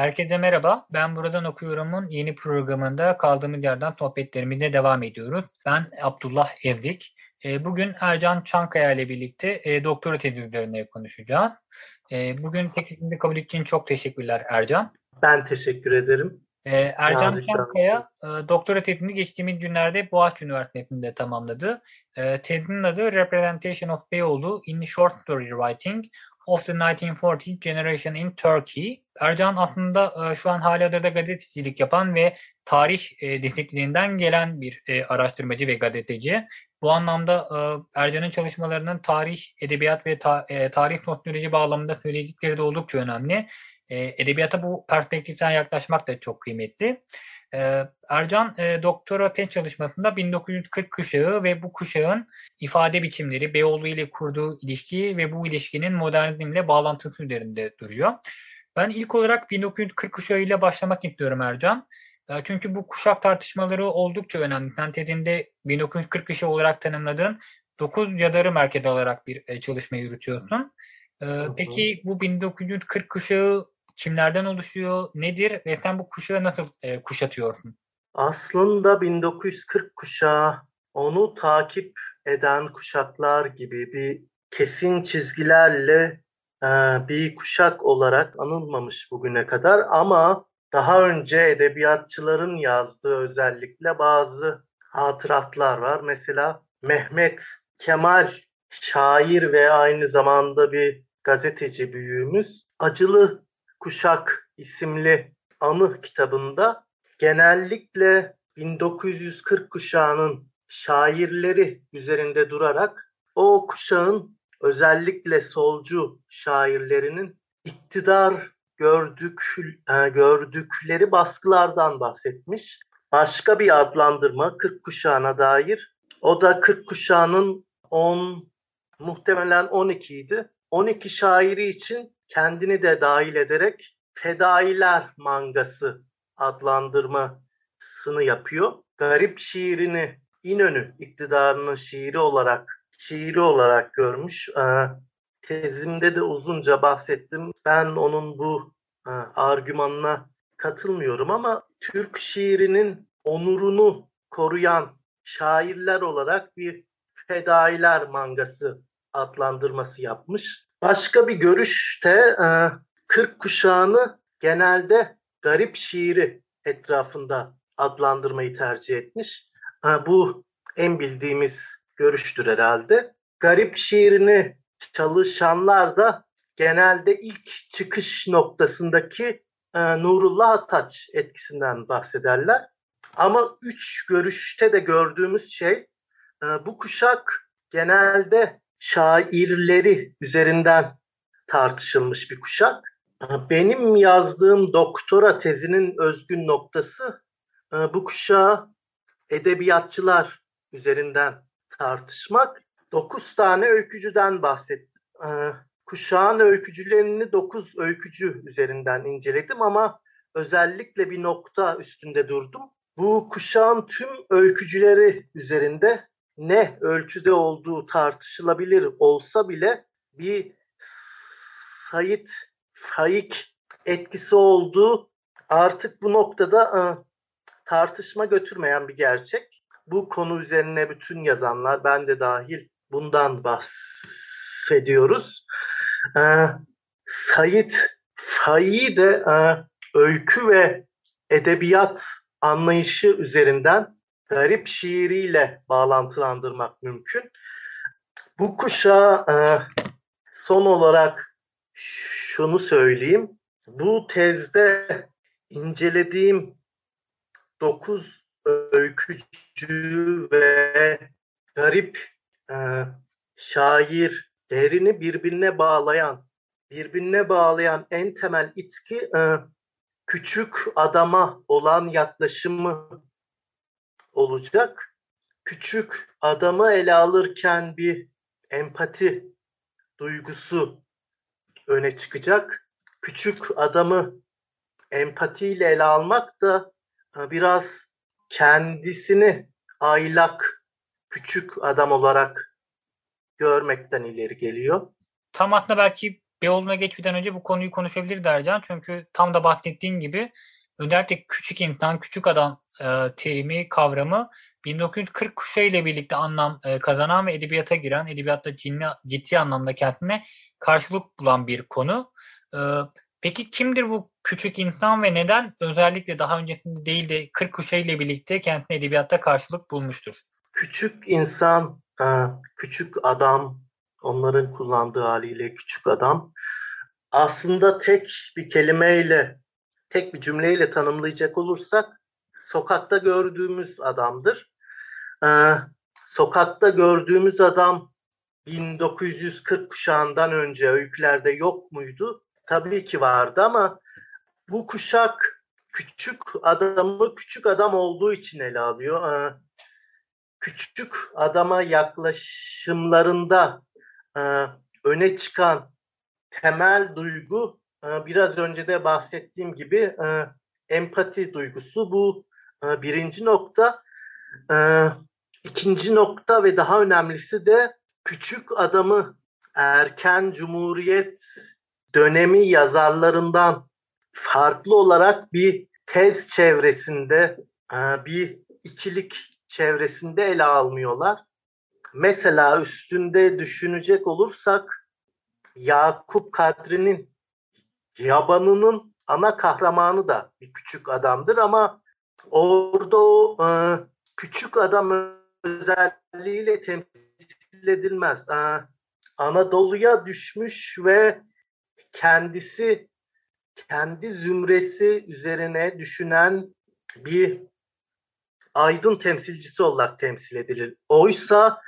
Herkese merhaba. Ben Buradan Okuyorum'un yeni programında kaldığımız yerden sohbetlerimize devam ediyoruz. Ben Abdullah Evrik. E, bugün Ercan Çankaya ile birlikte e, doktora tezi üzerine konuşacağız. E, bugün teklifini kabul için çok teşekkürler Ercan. Ben teşekkür ederim. Ercan Yazıklar. Çankaya doktora tezini geçtiğimiz günlerde Boğaziçi Üniversitesi'nde tamamladı. Tezinin adı Representation of Beyoğlu in Short Story Writing of the 1940 Generation in Turkey. Ercan aslında e, şu an halihazırda gazetecilik yapan ve tarih e, disiplininden gelen bir e, araştırmacı ve gazeteci. Bu anlamda Ercan'ın çalışmalarının tarih, edebiyat ve tarih sosyoloji bağlamında söyledikleri de oldukça önemli. Edebiyata bu perspektiften yaklaşmak da çok kıymetli. Ee, Ercan e, doktora tez çalışmasında 1940 kuşağı ve bu kuşağın ifade biçimleri, Beyoğlu ile kurduğu ilişki ve bu ilişkinin modernizmle bağlantısı üzerinde duruyor. Ben ilk olarak 1940 kuşağı ile başlamak istiyorum Ercan. E, çünkü bu kuşak tartışmaları oldukça önemli. Sen tezinde 1940 kuşağı olarak tanımladığın 9 yadarı merkez alarak bir e, çalışma yürütüyorsun. E, peki bu 1940 kuşağı kimlerden oluşuyor, nedir ve sen bu kuşağı nasıl e, kuşatıyorsun? Aslında 1940 kuşağı onu takip eden kuşaklar gibi bir kesin çizgilerle e, bir kuşak olarak anılmamış bugüne kadar ama daha önce edebiyatçıların yazdığı özellikle bazı hatıratlar var. Mesela Mehmet Kemal şair ve aynı zamanda bir gazeteci büyüğümüz Acılı Kuşak isimli anı kitabında genellikle 1940 kuşağının şairleri üzerinde durarak o kuşağın özellikle solcu şairlerinin iktidar gördük, e, gördükleri baskılardan bahsetmiş. Başka bir adlandırma 40 kuşağına dair. O da 40 kuşağının 10 muhtemelen 12 idi. 12 şairi için kendini de dahil ederek Fedailer mangası adlandırmasını yapıyor. Garip şiirini İnönü iktidarının şiiri olarak şiiri olarak görmüş. Ee, tezimde de uzunca bahsettim. Ben onun bu e, argümanına katılmıyorum ama Türk şiirinin onurunu koruyan şairler olarak bir Fedailer mangası adlandırması yapmış. Başka bir görüşte 40 e, kuşağını genelde garip şiiri etrafında adlandırmayı tercih etmiş. E, bu en bildiğimiz görüştür herhalde. Garip şiirini çalışanlar da genelde ilk çıkış noktasındaki e, Nurullah Ataç etkisinden bahsederler. Ama üç görüşte de gördüğümüz şey bu kuşak genelde şairleri üzerinden tartışılmış bir kuşak. Benim yazdığım doktora tezinin özgün noktası e, bu kuşağı edebiyatçılar üzerinden tartışmak. Dokuz tane öykücüden bahsettim. E, kuşağın öykücülerini dokuz öykücü üzerinden inceledim ama özellikle bir nokta üstünde durdum. Bu kuşağın tüm öykücüleri üzerinde ne ölçüde olduğu tartışılabilir olsa bile bir Sayit Faik etkisi olduğu artık bu noktada e, tartışma götürmeyen bir gerçek. Bu konu üzerine bütün yazanlar, ben de dahil bundan bahsediyoruz. E, Sayit Faik'i de e, öykü ve edebiyat anlayışı üzerinden garip şiiriyle bağlantılandırmak mümkün. Bu kuşa e, son olarak şunu söyleyeyim. Bu tezde incelediğim dokuz öykücü ve garip e, şairlerini birbirine bağlayan, birbirine bağlayan en temel itki e, küçük adama olan yaklaşımı olacak. Küçük adamı ele alırken bir empati duygusu öne çıkacak. Küçük adamı empatiyle ele almak da e, biraz kendisini aylak küçük adam olarak görmekten ileri geliyor. Tam aslında belki Beyoğlu'na geçmeden önce bu konuyu konuşabilir Ercan. Çünkü tam da bahsettiğin gibi özellikle küçük insan, küçük adam e, terimi, kavramı 1940 kuşağı ile birlikte anlam e, kazanan ve edebiyata giren, edebiyatta ciddi, ciddi anlamda kendine karşılık bulan bir konu. E, peki kimdir bu küçük insan ve neden özellikle daha öncesinde değil de 40 kuşağı ile birlikte kendine edebiyatta karşılık bulmuştur? Küçük insan, e, küçük adam, onların kullandığı haliyle küçük adam aslında tek bir kelimeyle, tek bir cümleyle tanımlayacak olursak sokakta gördüğümüz adamdır. Ee, sokakta gördüğümüz adam 1940 kuşağından önce öykülerde yok muydu? Tabii ki vardı ama bu kuşak küçük adamı küçük adam olduğu için ele alıyor. Ee, küçük adama yaklaşımlarında e, öne çıkan temel duygu e, biraz önce de bahsettiğim gibi e, empati duygusu. Bu birinci nokta. E, ikinci nokta ve daha önemlisi de küçük adamı erken cumhuriyet dönemi yazarlarından farklı olarak bir tez çevresinde, e, bir ikilik çevresinde ele almıyorlar. Mesela üstünde düşünecek olursak Yakup Kadri'nin Yabanı'nın ana kahramanı da bir küçük adamdır ama orada o e, küçük adam özelliğiyle temsil edilmez. E, Anadolu'ya düşmüş ve kendisi kendi zümresi üzerine düşünen bir aydın temsilcisi olarak temsil edilir. Oysa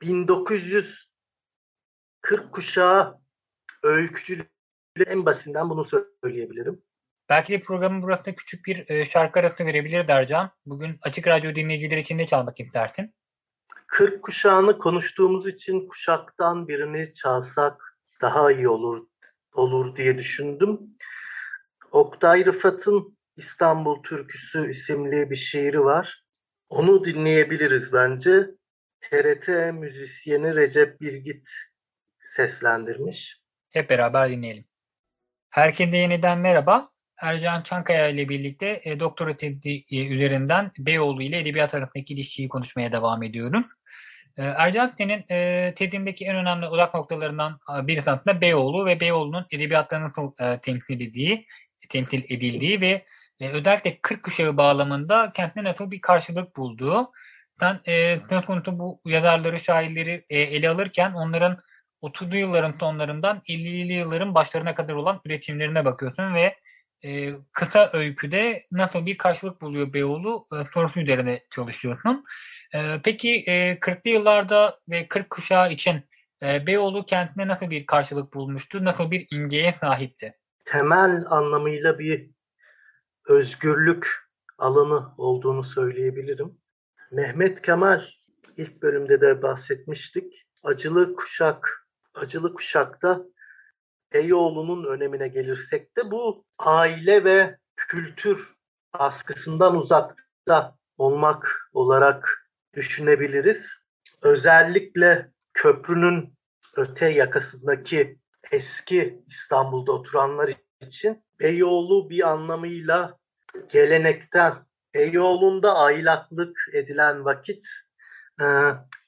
1940 kuşağı öykücülüğü en basitinden bunu söyleyebilirim. Belki de programın burasında küçük bir e, şarkı arası verebilir Dercan. Bugün Açık Radyo dinleyicileri için ne çalmak istersin? 40 kuşağını konuştuğumuz için kuşaktan birini çalsak daha iyi olur olur diye düşündüm. Oktay Rıfat'ın İstanbul Türküsü isimli bir şiiri var. Onu dinleyebiliriz bence. TRT müzisyeni Recep Bilgit seslendirmiş. Hep beraber dinleyelim. Herkese yeniden merhaba. Ercan Çankaya ile birlikte e, doktora tezi e, üzerinden Beyoğlu ile edebiyat arasındaki ilişkiyi konuşmaya devam ediyoruz. E, Ercan senin e, tezindeki en önemli odak noktalarından birisi aslında Beyoğlu ve Beyoğlu'nun edebiyatta nasıl e, temsil edildiği, temsil edildiği ve e, özellikle 40 kuşağı bağlamında kendine nasıl bir karşılık bulduğu. Sen e, konusu bu yazarları, şairleri e, ele alırken onların 30'lu yılların sonlarından 50'li yılların başlarına kadar olan üretimlerine bakıyorsun ve e, kısa öyküde nasıl bir karşılık buluyor Beyoğlu e, sorusu üzerine çalışıyorsun. E, peki e, 40'lı yıllarda ve 40 kuşağı için e, Beyoğlu kentine nasıl bir karşılık bulmuştu? Nasıl bir imgeye sahipti? Temel anlamıyla bir özgürlük alanı olduğunu söyleyebilirim. Mehmet Kemal ilk bölümde de bahsetmiştik. Acılı kuşak, acılı kuşakta Beyoğlu'nun önemine gelirsek de bu aile ve kültür baskısından uzakta olmak olarak düşünebiliriz. Özellikle köprünün öte yakasındaki eski İstanbul'da oturanlar için Beyoğlu bir anlamıyla gelenekten, Beyoğlu'nda aylaklık edilen vakit e,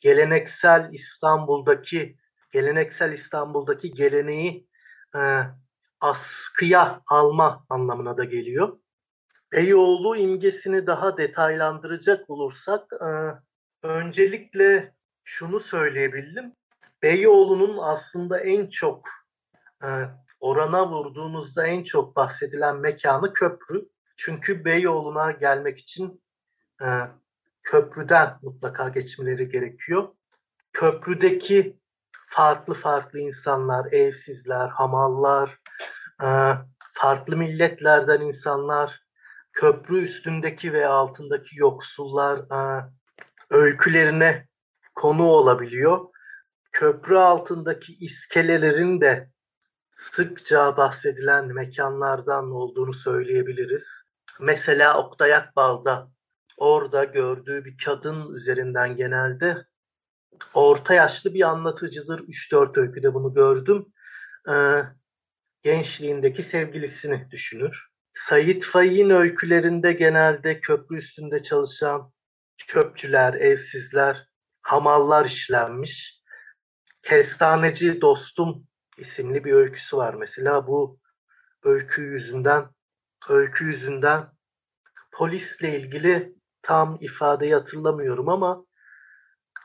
geleneksel İstanbul'daki geleneksel İstanbul'daki geleneği e, askıya alma anlamına da geliyor. Beyoğlu imgesini daha detaylandıracak olursak e, öncelikle şunu söyleyebildim. Beyoğlu'nun aslında en çok e, orana vurduğumuzda en çok bahsedilen mekanı köprü. Çünkü Beyoğlu'na gelmek için e, köprüden mutlaka geçmeleri gerekiyor. köprüdeki farklı farklı insanlar, evsizler, hamallar, e, farklı milletlerden insanlar, köprü üstündeki ve altındaki yoksullar e, öykülerine konu olabiliyor. Köprü altındaki iskelelerin de sıkça bahsedilen mekanlardan olduğunu söyleyebiliriz. Mesela Oktay Akbal'da orada gördüğü bir kadın üzerinden genelde orta yaşlı bir anlatıcıdır. 3-4 öyküde bunu gördüm. Ee, gençliğindeki sevgilisini düşünür. Sayit Faik'in öykülerinde genelde köprü üstünde çalışan çöpçüler, evsizler, hamallar işlenmiş. Kestaneci Dostum isimli bir öyküsü var mesela. Bu öykü yüzünden öykü yüzünden polisle ilgili tam ifadeyi hatırlamıyorum ama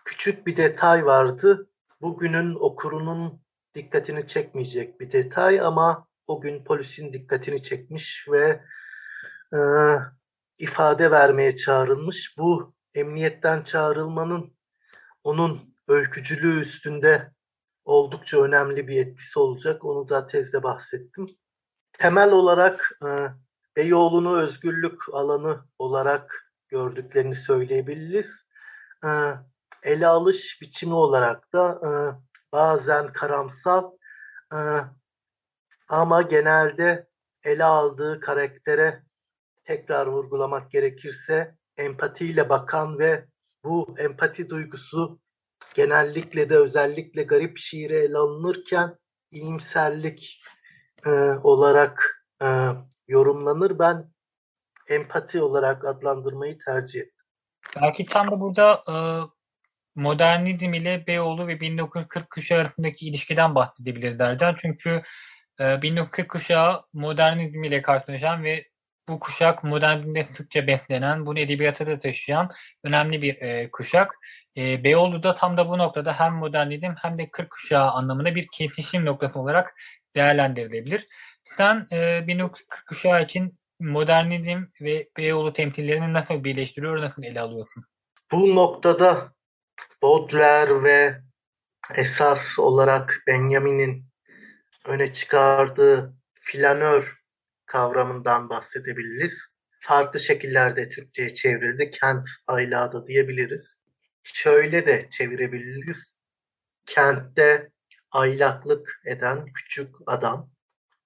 küçük bir detay vardı. Bugünün okurunun dikkatini çekmeyecek bir detay ama o gün polisin dikkatini çekmiş ve e, ifade vermeye çağrılmış. Bu emniyetten çağrılmanın onun öykücülüğü üstünde oldukça önemli bir etkisi olacak. Onu da tezde bahsettim. Temel olarak e, Beyoğlu'nu özgürlük alanı olarak gördüklerini söyleyebiliriz. E, ele alış biçimi olarak da e, bazen karamsal e, ama genelde ele aldığı karaktere tekrar vurgulamak gerekirse empatiyle bakan ve bu empati duygusu genellikle de özellikle garip şiire ele alınırken iyimserlik e, olarak e, yorumlanır. Ben empati olarak adlandırmayı tercih ettim. Belki tam da burada e, modernizm ile Beyoğlu ve 1940 kuşağı arasındaki ilişkiden bahsedebiliriz Ercan. Çünkü e, 1940 kuşağı modernizm ile karşılaşan ve bu kuşak modernizmde sıkça beslenen, bunu edebiyata da taşıyan önemli bir e, kuşak. E, Beyoğlu da tam da bu noktada hem modernizm hem de 40 kuşağı anlamında bir kesişim noktası olarak değerlendirilebilir. Sen e, 1940 kuşağı için modernizm ve Beyoğlu temsillerini nasıl birleştiriyor, nasıl ele alıyorsun? Bu noktada Baudelaire ve esas olarak Benjamin'in öne çıkardığı flanör kavramından bahsedebiliriz. Farklı şekillerde Türkçe'ye çevrildi. Kent aylağı diyebiliriz. Şöyle de çevirebiliriz. Kentte aylaklık eden küçük adam.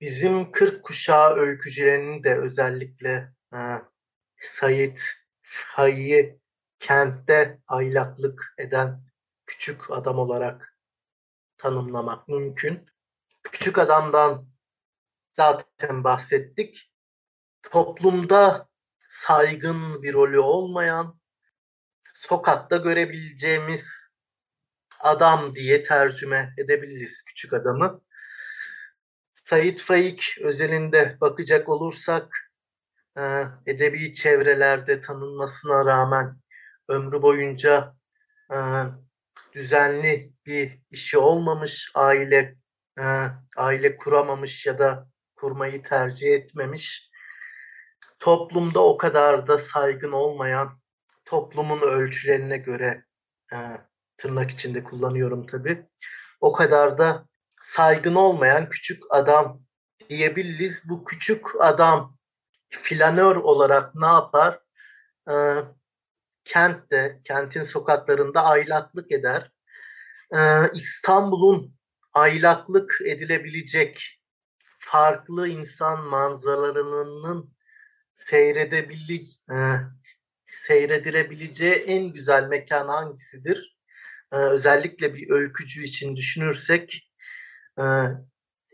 Bizim 40 kuşağı öykücülerinin de özellikle e, Sayit Faik'i kentte aylaklık eden küçük adam olarak tanımlamak mümkün. Küçük adamdan zaten bahsettik. Toplumda saygın bir rolü olmayan, sokakta görebileceğimiz adam diye tercüme edebiliriz küçük adamı. Said Faik özelinde bakacak olursak edebi çevrelerde tanınmasına rağmen ömrü boyunca e, düzenli bir işi olmamış, aile e, aile kuramamış ya da kurmayı tercih etmemiş. Toplumda o kadar da saygın olmayan, toplumun ölçülerine göre e, tırnak içinde kullanıyorum tabi. O kadar da saygın olmayan küçük adam diyebiliriz. Bu küçük adam flanör olarak ne yapar? E, kentte, kentin sokaklarında aylaklık eder. Ee, İstanbul'un aylaklık edilebilecek farklı insan manzaralarının seyredebile, e, seyredilebileceği en güzel mekan hangisidir? Ee, özellikle bir öykücü için düşünürsek e,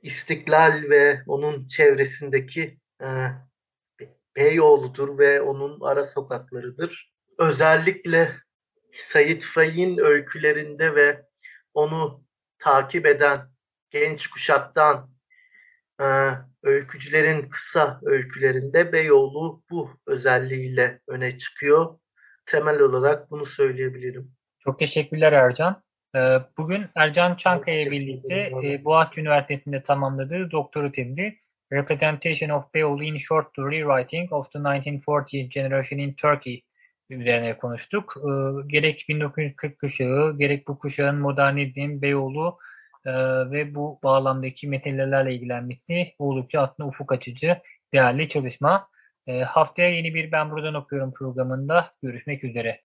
İstiklal ve onun çevresindeki e, Beyoğlu'dur ve onun ara sokaklarıdır özellikle Sayit Faik'in öykülerinde ve onu takip eden genç kuşaktan e, öykücülerin kısa öykülerinde Beyoğlu bu özelliğiyle öne çıkıyor. Temel olarak bunu söyleyebilirim. Çok teşekkürler Ercan. E, bugün Ercan Çankaya birlikte e, Boğaziçi Üniversitesi'nde tamamladığı doktora tezi Representation of Beyoğlu in Short Story Writing of the 1940 Generation in Turkey üzerine konuştuk. E, gerek 1940 kuşağı, gerek bu kuşağın modernizm, Beyoğlu e, ve bu bağlamdaki meselelerle ilgilenmesi oldukça aslında ufuk açıcı, değerli çalışma. E, haftaya yeni bir Ben Buradan Okuyorum programında görüşmek üzere.